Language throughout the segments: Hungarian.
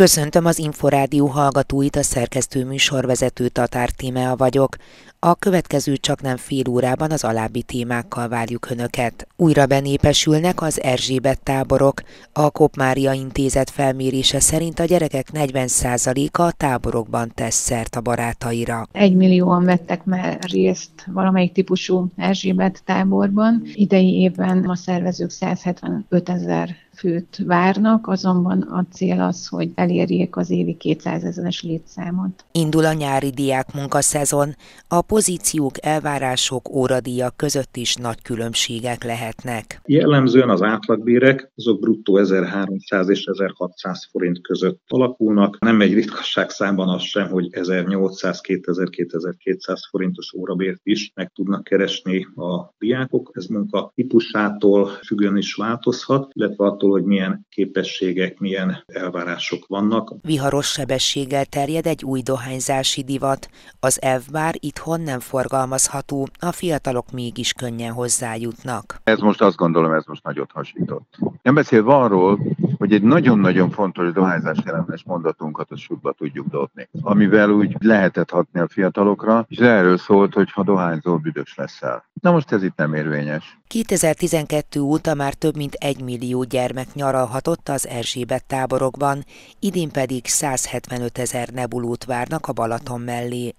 Köszöntöm az Inforádió hallgatóit, a szerkesztő műsorvezető Tatár Tímea vagyok. A következő csak nem fél órában az alábbi témákkal várjuk Önöket. Újra benépesülnek az Erzsébet táborok. A Kopmária Intézet felmérése szerint a gyerekek 40%-a a táborokban tesz szert a barátaira. Egy millióan vettek már részt valamelyik típusú Erzsébet táborban. Idei évben a szervezők 175 ezer főt várnak, azonban a cél az, hogy elérjék az évi 200 ezeres létszámot. Indul a nyári diák munkaszezon. A pozíciók, elvárások, óradíjak között is nagy különbségek lehetnek. Jellemzően az átlagbérek azok bruttó 1300 és 1600 forint között alakulnak. Nem egy ritkasság számban az sem, hogy 1800, 2000, 2200 forintos órabért is meg tudnak keresni a diákok. Ez munka típusától függően is változhat, illetve attól, attól, hogy milyen képességek, milyen elvárások vannak. Viharos sebességgel terjed egy új dohányzási divat. Az elvbár itthon nem forgalmazható, a fiatalok mégis könnyen hozzájutnak. Ez most azt gondolom, ez most nagyot hasított. Nem beszélve arról, hogy egy nagyon-nagyon fontos dohányzás ellenes mondatunkat a sútba tudjuk dobni, amivel úgy lehetett hatni a fiatalokra, és erről szólt, hogy ha dohányzol, büdös leszel. Na most ez itt nem érvényes. 2012 óta már több mint egy millió gyermek nyaralhatott az Erzsébet táborokban, idén pedig 175 ezer nebulót várnak a Balaton mellé.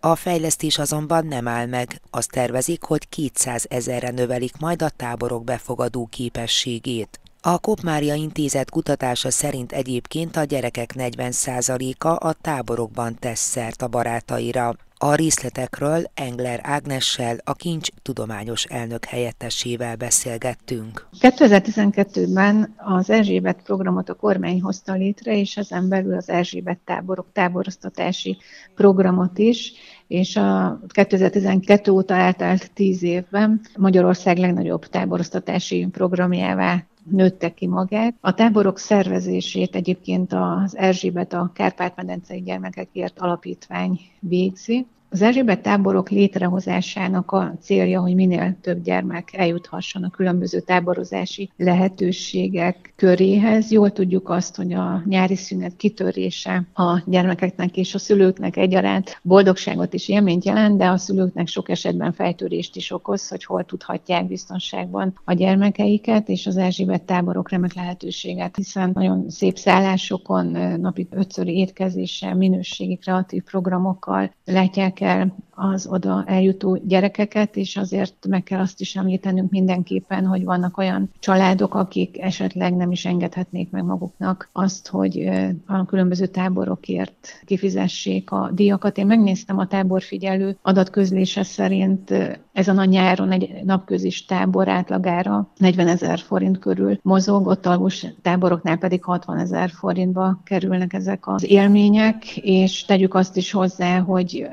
A fejlesztés azonban nem áll meg, azt tervezik, hogy 200 ezerre növelik majd a táborok befogadó képességét. A Kopmária Intézet kutatása szerint egyébként a gyerekek 40%-a a táborokban tesz szert a barátaira. A részletekről Engler Ágnessel, a Kincs tudományos elnök helyettesével beszélgettünk. 2012-ben az Erzsébet programot a kormány hozta létre, és ezen belül az Erzsébet táborok táboroztatási programot is, és a 2012 óta eltelt 10 évben Magyarország legnagyobb táboroztatási programjává nőtte ki magát. A táborok szervezését egyébként az Erzsébet a Kárpát-medencei gyermekekért alapítvány végzi, az Erzsébet táborok létrehozásának a célja, hogy minél több gyermek eljuthasson a különböző táborozási lehetőségek köréhez. Jól tudjuk azt, hogy a nyári szünet kitörése a gyermekeknek és a szülőknek egyaránt boldogságot és élményt jelent, de a szülőknek sok esetben fejtörést is okoz, hogy hol tudhatják biztonságban a gyermekeiket, és az Erzsébet táborok remek lehetőséget, hiszen nagyon szép szállásokon, napi ötszöri étkezéssel, minőségi kreatív programokkal látják el az oda eljutó gyerekeket, és azért meg kell azt is említenünk mindenképpen, hogy vannak olyan családok, akik esetleg nem is engedhetnék meg maguknak azt, hogy a különböző táborokért kifizessék a díjakat. Én megnéztem a táborfigyelő adatközlése szerint ezen a nyáron egy napközis tábor átlagára 40 ezer forint körül mozog, ott alvos táboroknál pedig 60 ezer forintba kerülnek ezek az élmények, és tegyük azt is hozzá, hogy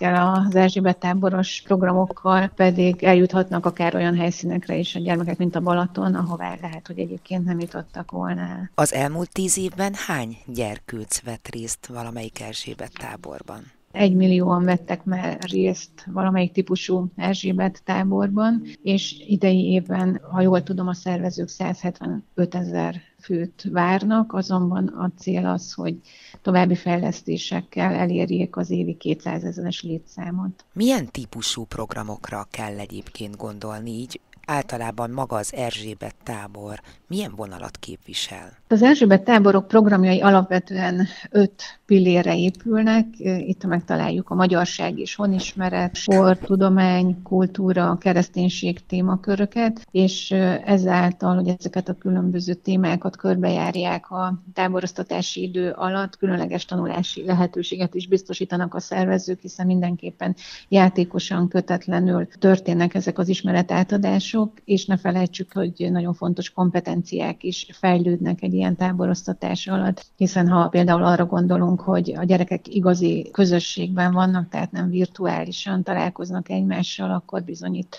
ezekkel az Erzsébet táboros programokkal pedig eljuthatnak akár olyan helyszínekre is a gyermekek, mint a Balaton, ahová lehet, hogy egyébként nem jutottak volna. Az elmúlt tíz évben hány gyerkőc vett részt valamelyik Erzsébet táborban? egy millióan vettek már részt valamelyik típusú Erzsébet táborban, és idei évben, ha jól tudom, a szervezők 175 ezer főt várnak, azonban a cél az, hogy további fejlesztésekkel elérjék az évi 200 ezeres létszámot. Milyen típusú programokra kell egyébként gondolni így általában maga az Erzsébet tábor milyen vonalat képvisel? Az Erzsébet táborok programjai alapvetően öt pillére épülnek. Itt megtaláljuk a magyarság és honismeret, sport, tudomány, kultúra, kereszténység témaköröket, és ezáltal, hogy ezeket a különböző témákat körbejárják a táboroztatási idő alatt, különleges tanulási lehetőséget is biztosítanak a szervezők, hiszen mindenképpen játékosan, kötetlenül történnek ezek az ismeretátadások, és ne felejtsük, hogy nagyon fontos kompetenciák is fejlődnek egy ilyen táboroztatás alatt, hiszen ha például arra gondolunk, célunk, hogy a gyerekek igazi közösségben vannak, tehát nem virtuálisan találkoznak egymással, akkor bizony itt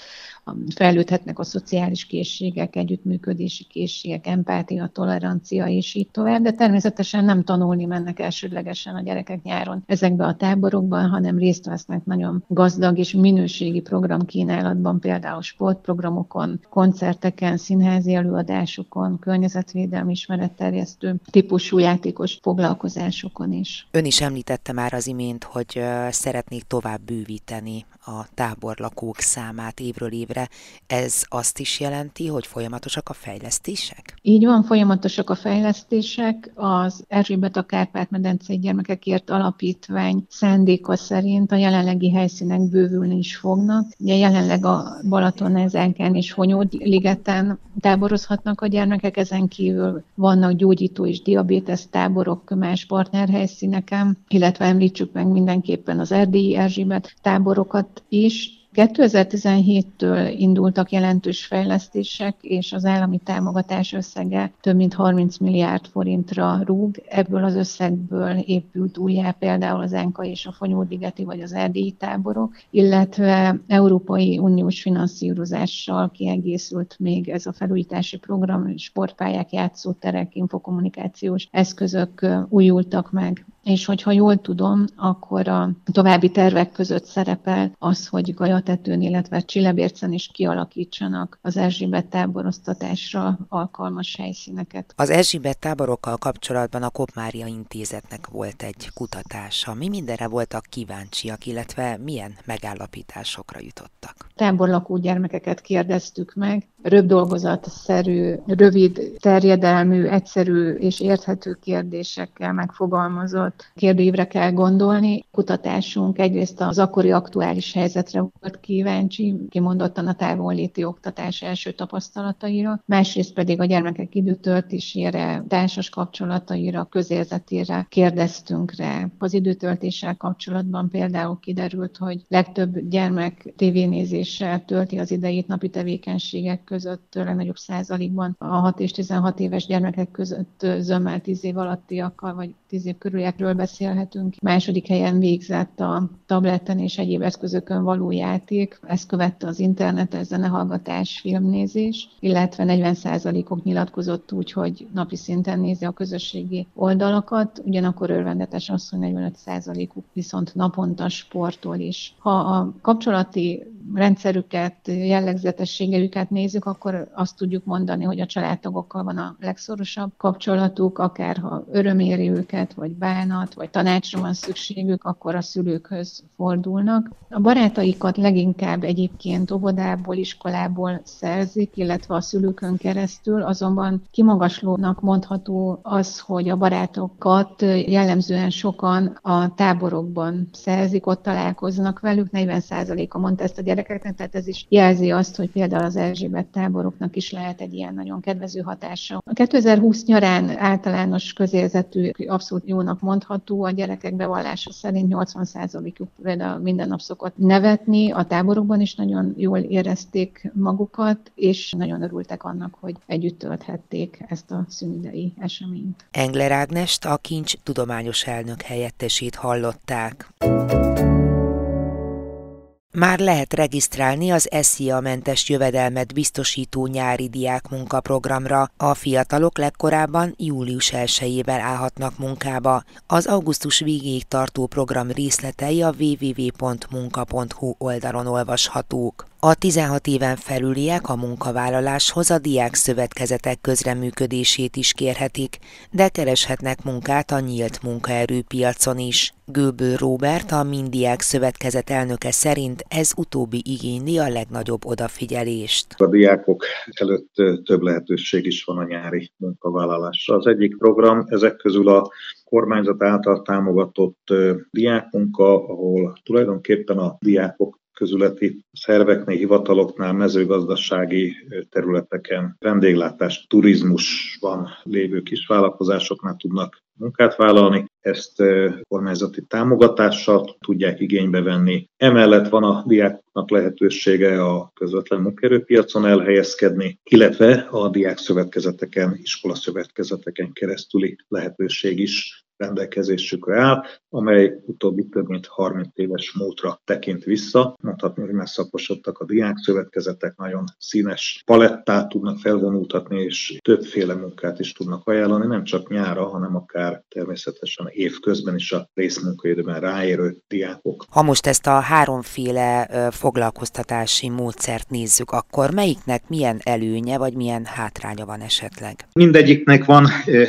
fejlődhetnek a szociális készségek, együttműködési készségek, empátia, tolerancia és így tovább, de természetesen nem tanulni mennek elsődlegesen a gyerekek nyáron ezekbe a táborokban, hanem részt vesznek nagyon gazdag és minőségi programkínálatban, például sportprogramokon, koncerteken, színházi előadásokon, környezetvédelmi ismeretterjesztő típusú játékos foglalkozásokon is. Ön is említette már az imént, hogy szeretnék tovább bővíteni a táborlakók számát évről évre. Ez azt is jelenti, hogy folyamatosak a fejlesztések? Így van, folyamatosak a fejlesztések. Az Erzsébet a Kárpát-medencei gyermekekért alapítvány szándéka szerint a jelenlegi helyszínek bővülni is fognak. Ugye jelenleg a Balaton-Ezenken és Honyód ligeten táborozhatnak a gyermekek, ezen kívül vannak gyógyító és diabétesz táborok más partnerhelyszíneken, illetve említsük meg mindenképpen az erdélyi Erzsébet táborokat is, 2017-től indultak jelentős fejlesztések, és az állami támogatás összege több mint 30 milliárd forintra rúg. Ebből az összegből épült újjá például az Enka és a Fonyódigeti vagy az erdélyi táborok, illetve Európai Uniós finanszírozással kiegészült még ez a felújítási program, sportpályák, játszóterek, infokommunikációs eszközök újultak meg és hogyha jól tudom, akkor a további tervek között szerepel az, hogy Gajatetőn, illetve Csillebércen is kialakítsanak az Erzsébet táboroztatásra alkalmas helyszíneket. Az Erzsébet táborokkal kapcsolatban a Kopmária Intézetnek volt egy kutatása. Mi mindenre voltak kíváncsiak, illetve milyen megállapításokra jutottak? Táborlakó gyermekeket kérdeztük meg, röpdolgozatszerű, rövid terjedelmű, egyszerű és érthető kérdésekkel megfogalmazott kérdőívre kell gondolni. Kutatásunk egyrészt az akkori aktuális helyzetre volt kíváncsi, kimondottan a távolléti oktatás első tapasztalataira, másrészt pedig a gyermekek időtöltésére, társas kapcsolataira, közérzetére kérdeztünk rá. Az időtöltéssel kapcsolatban például kiderült, hogy legtöbb gyermek tévénézéssel tölti az idejét napi tevékenységek között legnagyobb százalékban a 6 és 16 éves gyermekek között zömmel 10 év alattiakkal, vagy 10 év körüliekről beszélhetünk. Második helyen végzett a tableten és egyéb eszközökön való játék. Ezt követte az internet, zenehallgatás, filmnézés, illetve 40%-ok nyilatkozott úgy, hogy napi szinten nézi a közösségi oldalakat, ugyanakkor örvendetes az, hogy 45%-uk viszont naponta sportol is. Ha a kapcsolati rendszerüket, jellegzetességeiket nézzük, akkor azt tudjuk mondani, hogy a családtagokkal van a legszorosabb kapcsolatuk, akár ha öröm éri őket, vagy bánat, vagy tanácsra van szükségük, akkor a szülőkhöz fordulnak. A barátaikat leginkább egyébként óvodából, iskolából szerzik, illetve a szülőkön keresztül, azonban kimagaslónak mondható az, hogy a barátokat jellemzően sokan a táborokban szerzik, ott találkoznak velük, 40%-a mondta ezt a gyerekeknek, tehát ez is jelzi azt, hogy például az Erzsébet táboroknak is lehet egy ilyen nagyon kedvező hatása. A 2020 nyarán általános közérzetű, abszolút jónak mondható, a gyerekek bevallása szerint 80%-uk például minden nap szokott nevetni, a táborokban is nagyon jól érezték magukat, és nagyon örültek annak, hogy együtt tölthették ezt a szünidei eseményt. Engler Ágnest, a Kincs tudományos elnök helyettesét hallották. Már lehet regisztrálni az SZIA mentes jövedelmet biztosító nyári diák munkaprogramra. A fiatalok legkorábban július 1-ével állhatnak munkába. Az augusztus végéig tartó program részletei a www.munka.hu oldalon olvashatók. A 16 éven felüliek a munkavállaláshoz a diák szövetkezetek közreműködését is kérhetik, de kereshetnek munkát a nyílt munkaerőpiacon is. Gőbő Róbert, a Mindiák Szövetkezet elnöke szerint ez utóbbi igényli a legnagyobb odafigyelést. A diákok előtt több lehetőség is van a nyári munkavállalásra. Az egyik program ezek közül a kormányzat által támogatott diákmunka, ahol tulajdonképpen a diákok közületi szerveknél, hivataloknál, mezőgazdasági területeken, vendéglátás, turizmusban lévő kisvállalkozásoknál tudnak munkát vállalni, ezt kormányzati támogatással tudják igénybe venni. Emellett van a diáknak lehetősége a közvetlen munkaerőpiacon elhelyezkedni, illetve a diák szövetkezeteken, iskola szövetkezeteken keresztüli lehetőség is rendelkezésükre áll, amely utóbbi több mint 30 éves múltra tekint vissza. Mondhatni, hogy már szaposodtak a diákszövetkezetek, nagyon színes palettát tudnak felvonultatni, és többféle munkát is tudnak ajánlani, nem csak nyára, hanem akár természetesen évközben is a részmunkaidőben ráérő diákok. Ha most ezt a háromféle foglalkoztatási módszert nézzük, akkor melyiknek milyen előnye vagy milyen hátránya van esetleg? Mindegyiknek van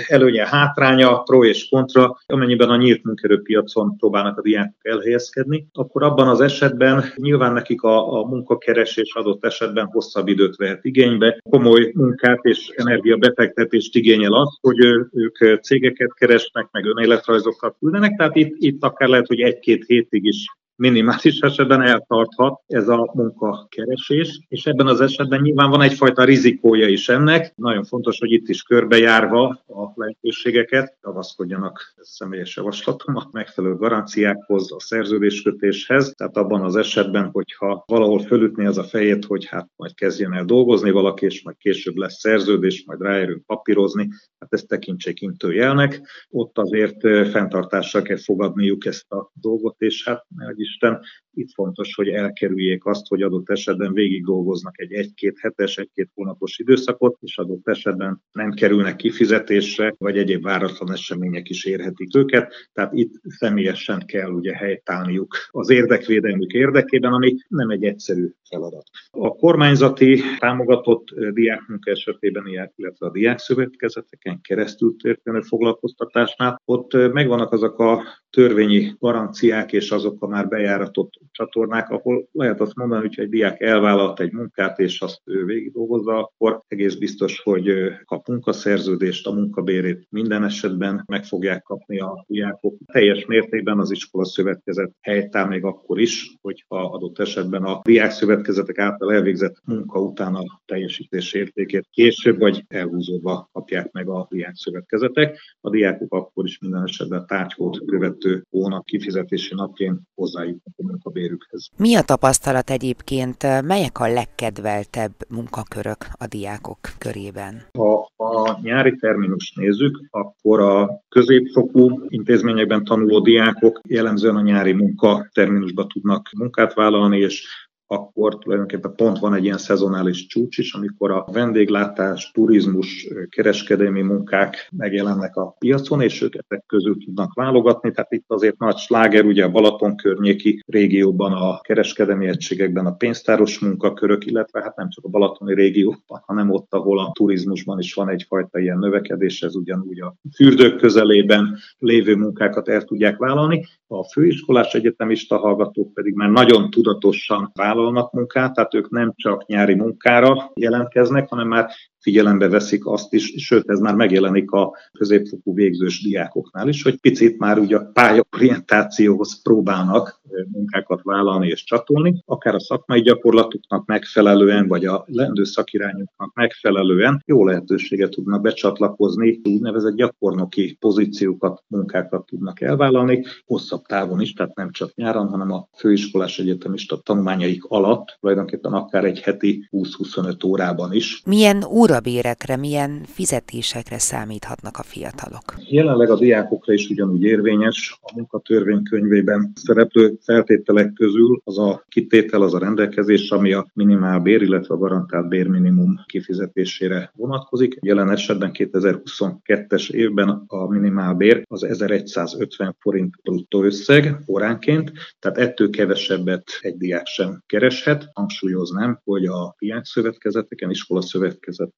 előnye, hátránya, pro és kontra. Amennyiben a nyílt munkerőpiacon próbálnak a diákok elhelyezkedni, akkor abban az esetben nyilván nekik a, a munkakeresés adott esetben hosszabb időt vehet igénybe. Komoly munkát és energiabefektetést igényel az, hogy ők cégeket keresnek, meg önéletrajzokat küldenek, tehát itt, itt akár lehet, hogy egy-két hétig is minimális esetben eltarthat ez a munkakeresés, és ebben az esetben nyilván van egyfajta rizikója is ennek. Nagyon fontos, hogy itt is körbejárva a lehetőségeket tavaszkodjanak személyes javaslatom a megfelelő garanciákhoz, a szerződéskötéshez. Tehát abban az esetben, hogyha valahol fölütni az a fejét, hogy hát majd kezdjen el dolgozni valaki, és majd később lesz szerződés, majd ráérünk papírozni, hát ezt tekintsék intőjelnek. Ott azért fenntartással kell fogadniuk ezt a dolgot, és hát system itt fontos, hogy elkerüljék azt, hogy adott esetben végig dolgoznak egy egy-két hetes, egy-két hónapos időszakot, és adott esetben nem kerülnek kifizetésre, vagy egyéb váratlan események is érhetik őket. Tehát itt személyesen kell ugye helytállniuk az érdekvédelmük érdekében, ami nem egy egyszerű feladat. A kormányzati támogatott diákmunka esetében, illetve a diákszövetkezeteken keresztül történő foglalkoztatásnál, ott megvannak azok a törvényi garanciák és azok a már bejáratott csatornák, ahol lehet azt mondani, hogy egy diák elvállalt egy munkát, és azt ő végig dolgozza, akkor egész biztos, hogy kap munkaszerződést, a munkabérét minden esetben meg fogják kapni a diákok. Teljes mértékben az iskola szövetkezet helytáll még akkor is, hogyha adott esetben a diák szövetkezetek által elvégzett munka után a teljesítés értékét később vagy elhúzódva kapják meg a diák szövetkezetek. A diákok akkor is minden esetben tárgykód követő hónap kifizetési napján hozzájutnak a munkabérükhez. Mi a tapasztalat egyébként, melyek a legkedveltebb munkakörök a diákok körében? Ha a nyári terminus nézzük, akkor a középfokú intézményekben tanuló diákok jellemzően a nyári munka terminusba tudnak munkát vállalni, és akkor tulajdonképpen pont van egy ilyen szezonális csúcs is, amikor a vendéglátás, turizmus, kereskedelmi munkák megjelennek a piacon, és ők ezek közül tudnak válogatni. Tehát itt azért nagy sláger, ugye a Balaton környéki régióban, a kereskedelmi egységekben a pénztáros munkakörök, illetve hát nem csak a balatoni régióban, hanem ott, ahol a turizmusban is van egyfajta ilyen növekedés, ez ugyanúgy a fürdők közelében lévő munkákat el tudják vállalni. A főiskolás egyetemista hallgatók pedig már nagyon tudatosan vállalnak munkát, tehát ők nem csak nyári munkára jelentkeznek, hanem már figyelembe veszik azt is, sőt ez már megjelenik a középfokú végzős diákoknál is, hogy picit már ugye a pályaorientációhoz próbálnak munkákat vállalni és csatolni, akár a szakmai gyakorlatuknak megfelelően, vagy a lendő szakirányoknak megfelelően jó lehetőséget tudnak becsatlakozni, úgynevezett gyakornoki pozíciókat, munkákat tudnak elvállalni, hosszabb távon is, tehát nem csak nyáron, hanem a főiskolás egyetemista tanulmányaik alatt, tulajdonképpen akár egy heti 20-25 órában is. Milyen órabérekre, milyen fizetésekre számíthatnak a fiatalok? Jelenleg a diákokra is ugyanúgy érvényes. A munkatörvénykönyvében szereplő feltételek közül az a kitétel, az a rendelkezés, ami a minimál bér, illetve a garantált bérminimum kifizetésére vonatkozik. Jelen esetben 2022-es évben a minimál bér az 1150 forint bruttó összeg óránként, tehát ettől kevesebbet egy diák sem kereshet. Hangsúlyoznám, hogy a diákszövetkezeteken,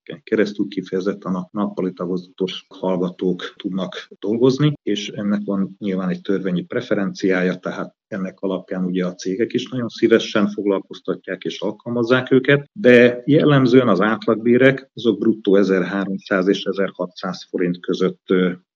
iskolaszövetkezeteken keresztül kifejezetten a nappali tagozatos hallgatók tudnak dolgozni, és ennek van nyilván egy törvényi preferenciája, tehát ennek alapján ugye a cégek is nagyon szívesen foglalkoztatják és alkalmazzák őket, de jellemzően az átlagbérek azok bruttó 1300 és 1600 forint között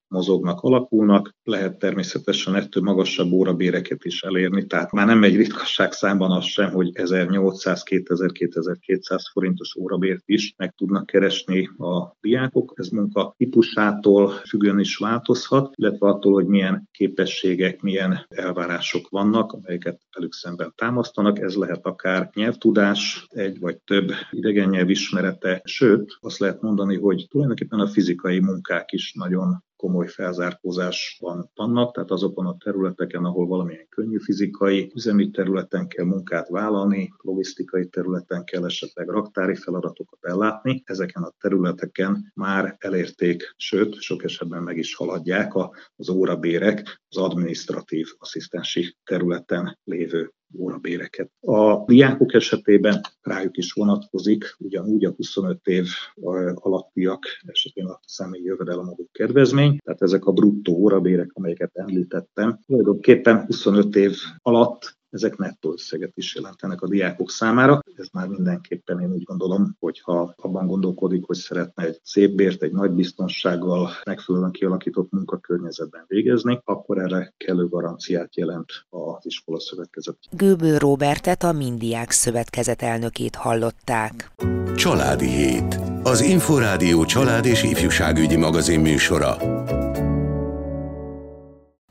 mozognak, alakulnak, lehet természetesen ettől magasabb órabéreket is elérni, tehát már nem egy ritkasság számban az sem, hogy 1800-2000-2200 forintos órabért is meg tudnak keresni a diákok. Ez munka típusától függően is változhat, illetve attól, hogy milyen képességek, milyen elvárások vannak, amelyeket velük szemben támasztanak. Ez lehet akár nyelvtudás, egy vagy több idegen nyelv ismerete, sőt, azt lehet mondani, hogy tulajdonképpen a fizikai munkák is nagyon komoly felzárkózásban vannak, tehát azokon a területeken, ahol valamilyen könnyű fizikai, üzemi területen kell munkát vállalni, logisztikai területen kell esetleg raktári feladatokat ellátni, ezeken a területeken már elérték, sőt, sok esetben meg is haladják az órabérek az administratív asszisztensi területen lévő órabéreket. A diákok esetében rájuk is vonatkozik, ugyanúgy a 25 év alattiak esetén a személyi jövedelemadó kedvezmény, tehát ezek a bruttó órabérek, amelyeket említettem, tulajdonképpen 25 év alatt ezek nettó összeget is jelentenek a diákok számára. Ez már mindenképpen én úgy gondolom, hogy ha abban gondolkodik, hogy szeretne egy szép bért, egy nagy biztonsággal megfelelően kialakított munkakörnyezetben végezni, akkor erre kellő garanciát jelent az iskola szövetkezet. Gőbő Robertet a Mindiák Szövetkezet elnökét hallották. Családi Hét. Az Inforádió család és ifjúságügyi magazin műsora.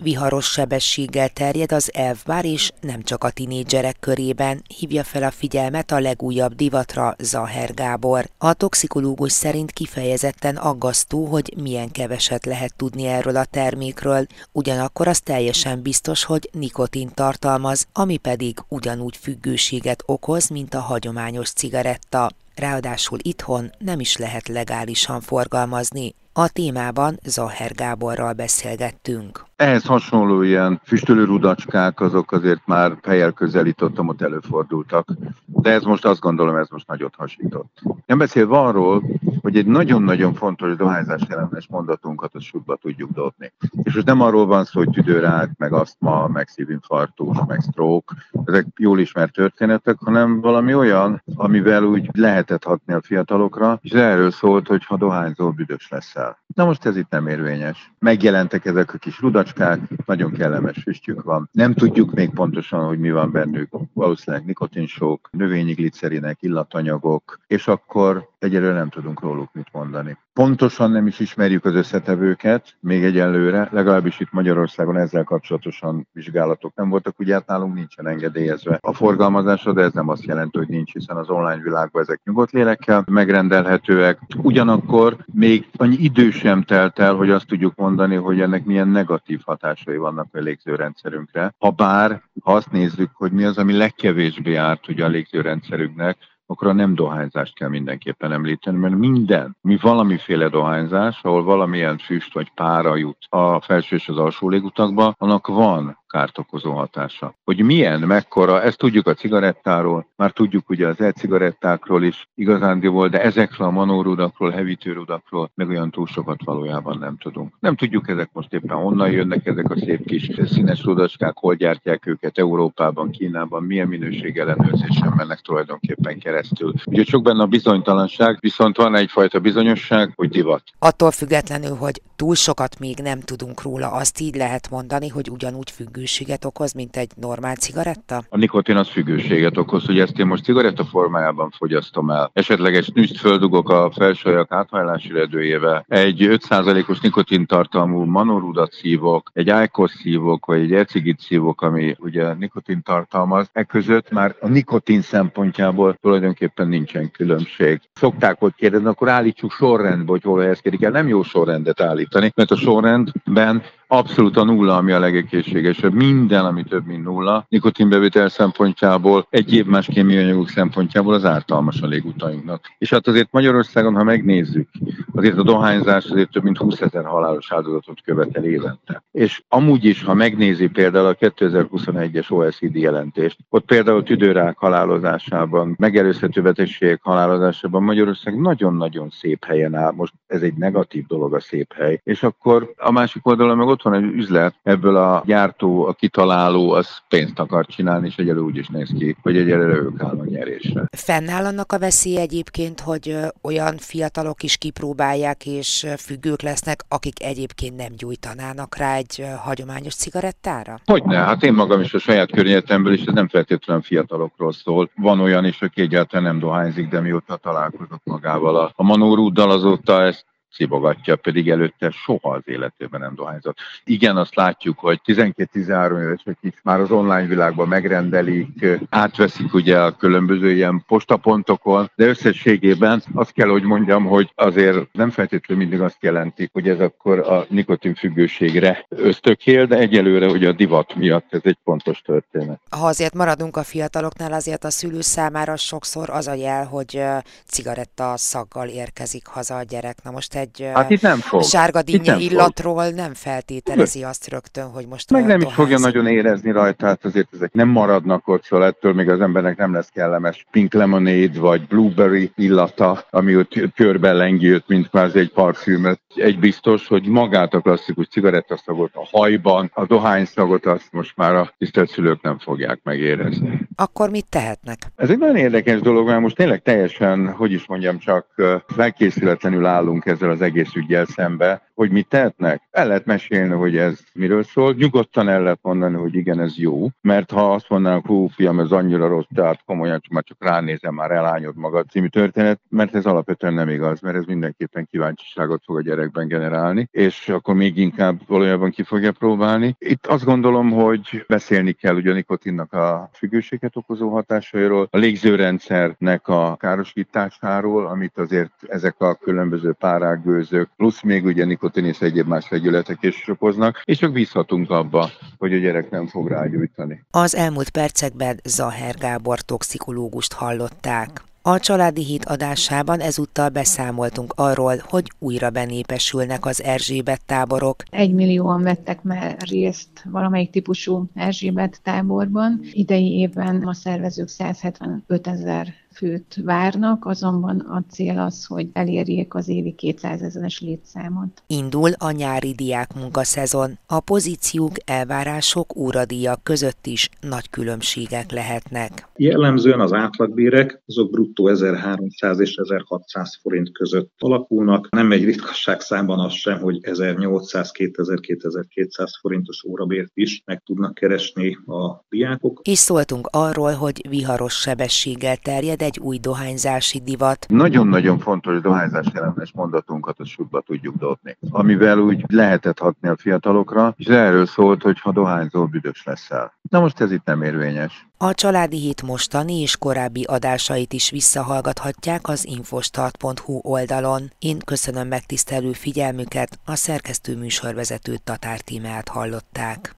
Viharos sebességgel terjed az elfbár, és nem csak a tinédzserek körében hívja fel a figyelmet a legújabb divatra Zaher Gábor. A toxikológus szerint kifejezetten aggasztó, hogy milyen keveset lehet tudni erről a termékről, ugyanakkor az teljesen biztos, hogy nikotin tartalmaz, ami pedig ugyanúgy függőséget okoz, mint a hagyományos cigaretta. Ráadásul itthon nem is lehet legálisan forgalmazni. A témában Zaher Gáborral beszélgettünk. Ehhez hasonló ilyen füstölő rudacskák, azok azért már fejjel közelítottam, ott előfordultak. De ez most azt gondolom, ez most nagyot hasított. Nem beszélve arról, hogy egy nagyon-nagyon fontos dohányzás ellenes mondatunkat a sútba tudjuk dobni. És most nem arról van szó, hogy tüdőrák, meg asztma, meg szívinfarktus, meg stroke, ezek jól ismert történetek, hanem valami olyan, amivel úgy lehetett hatni a fiatalokra, és erről szólt, hogy ha dohányzol, büdös leszel. Na most ez itt nem érvényes. Megjelentek ezek a kis rudacskák, nagyon kellemes füstjük van. Nem tudjuk még pontosan, hogy mi van bennük. Valószínűleg nikotinsók, növényi glicerinek, illatanyagok, és akkor egyelőre nem tudunk róluk mit mondani. Pontosan nem is ismerjük az összetevőket, még egyelőre, legalábbis itt Magyarországon ezzel kapcsolatosan vizsgálatok nem voltak, ugye hát nálunk nincsen engedélyezve a forgalmazásra, de ez nem azt jelenti, hogy nincs, hiszen az online világban ezek nyugodt lélekkel megrendelhetőek. Ugyanakkor még annyi idő sem telt el, hogy azt tudjuk mondani, hogy ennek milyen negatív hatásai vannak a légzőrendszerünkre. Ha bár, ha azt nézzük, hogy mi az, ami legkevésbé árt ugye a légzőrendszerünknek, akkor a nem dohányzást kell mindenképpen említeni, mert minden, mi valamiféle dohányzás, ahol valamilyen füst vagy pára jut a felső és az alsó légutakba, annak van kárt okozó hatása. Hogy milyen, mekkora, ezt tudjuk a cigarettáról, már tudjuk ugye az e-cigarettákról is igazándiból, de ezekről a manórudakról, hevítőrudakról meg olyan túl sokat valójában nem tudunk. Nem tudjuk ezek most éppen honnan jönnek, ezek a szép kis színes rudacskák, hol gyártják őket Európában, Kínában, milyen minőség ellenőrzésen mennek tulajdonképpen keresztül. Ugye sok benne a bizonytalanság, viszont van egyfajta bizonyosság, hogy divat. Attól függetlenül, hogy túl sokat még nem tudunk róla, azt így lehet mondani, hogy ugyanúgy függő függőséget okoz, mint egy normál cigaretta? A nikotin az függőséget okoz, hogy ezt én most cigaretta formájában fogyasztom el. Esetleges nüszt földugok a felsőjak áthajlási redőjével. Egy 5%-os nikotin tartalmú manorudat szívok, egy ájkos szívok, vagy egy ecigit szívok, ami ugye nikotin tartalmaz. E között már a nikotin szempontjából tulajdonképpen nincsen különbség. Szokták hogy kérdezni, akkor állítsuk sorrendbe, hogy hol helyezkedik el. Nem jó sorrendet állítani, mert a sorrendben abszolút a nulla, ami a legegészségesebb. Minden, ami több, mint nulla. Nikotinbevétel szempontjából, év más kémiai anyagok szempontjából az ártalmas a légutainknak. És hát azért Magyarországon, ha megnézzük, azért a dohányzás azért több mint 20 ezer halálos áldozatot követel évente. És amúgy is, ha megnézi például a 2021-es OECD jelentést, ott például tüdőrák halálozásában, megelőzhető betegségek halálozásában Magyarország nagyon-nagyon szép helyen áll. Most ez egy negatív dolog a szép hely. És akkor a másik oldalon meg ott van egy üzlet, ebből a gyártó, a kitaláló, az pénzt akar csinálni, és egyelő úgy is néz ki, hogy egyelőre ők áll a nyerésre. Fennáll annak a veszély egyébként, hogy olyan fiatalok is kipróbálják és függők lesznek, akik egyébként nem gyújtanának rá egy hagyományos cigarettára? Hogyne, hát én magam is a saját környezetemből, és ez nem feltétlenül fiatalokról szól. Van olyan is, aki egyáltalán nem dohányzik, de mióta találkozott magával a, a manórúddal, azóta ezt cibogatja, pedig előtte soha az életében nem dohányzott. Igen, azt látjuk, hogy 12-13 évesek is már az online világban megrendelik, átveszik ugye a különböző ilyen postapontokon, de összességében azt kell, hogy mondjam, hogy azért nem feltétlenül mindig azt jelenti, hogy ez akkor a nikotinfüggőségre ösztökél, de egyelőre ugye a divat miatt ez egy fontos történet. Ha azért maradunk a fiataloknál, azért a szülő számára sokszor az a jel, hogy cigaretta szaggal érkezik haza a gyerek. Na most egy hát itt nem fog. sárga dinnye illatról fog. nem feltételezi azt rögtön, hogy most Meg nem is fogja nagyon érezni rajta, hát azért ezek nem maradnak ott, szóval ettől még az embernek nem lesz kellemes pink lemonade vagy blueberry illata, ami ott körbe lengi mint kvázi egy parfümöt. Egy biztos, hogy magát a klasszikus cigarettaszagot a hajban, a dohányszagot azt most már a tisztelt szülők nem fogják megérezni. Akkor mit tehetnek? Ez egy nagyon érdekes dolog, mert most tényleg teljesen, hogy is mondjam, csak felkészületlenül állunk ezzel az egész ügyel szembe, hogy mit tehetnek. El lehet mesélni, hogy ez miről szól. Nyugodtan el lehet mondani, hogy igen, ez jó, mert ha azt mondanánk, hú, fiam, ez annyira rossz, tehát komolyan, csak már csak ránézem, már elányod magad című történet, mert ez alapvetően nem igaz, mert ez mindenképpen kíváncsiságot fog a gyerekben generálni, és akkor még inkább valójában ki fogja próbálni. Itt azt gondolom, hogy beszélni kell ugye a nikotinnak a függőséget okozó hatásairól, a légzőrendszernek a károsításáról, amit azért ezek a különböző párák, gőzök, plusz még ugye nikotin és egyéb más vegyületek is okoznak, és csak bízhatunk abba, hogy a gyerek nem fog rágyújtani. Az elmúlt percekben Zaher Gábor toxikológust hallották. A Családi Híd adásában ezúttal beszámoltunk arról, hogy újra benépesülnek az Erzsébet táborok. Egy millióan vettek már részt valamelyik típusú Erzsébet táborban. Idei évben a szervezők 175 ezer főt várnak, azonban a cél az, hogy elérjék az évi 200 ezeres létszámot. Indul a nyári diák munkaszezon. A pozíciók, elvárások, óradíjak között is nagy különbségek lehetnek. Jellemzően az átlagbérek azok bruttó 1300 és 1600 forint között alakulnak. Nem egy ritkasság számban az sem, hogy 1800, 2000, 2200 forintos órabért is meg tudnak keresni a diákok. És szóltunk arról, hogy viharos sebességgel terjed egy új dohányzási divat. Nagyon-nagyon fontos dohányzás ellenes mondatunkat a sútba tudjuk dobni, amivel úgy lehetett hatni a fiatalokra, és erről szólt, hogy ha dohányzol, büdös leszel. Na most ez itt nem érvényes. A Családi Hét mostani és korábbi adásait is visszahallgathatják az infostart.hu oldalon. Én köszönöm megtisztelő figyelmüket, a szerkesztő műsorvezető Tatár Tímeát hallották.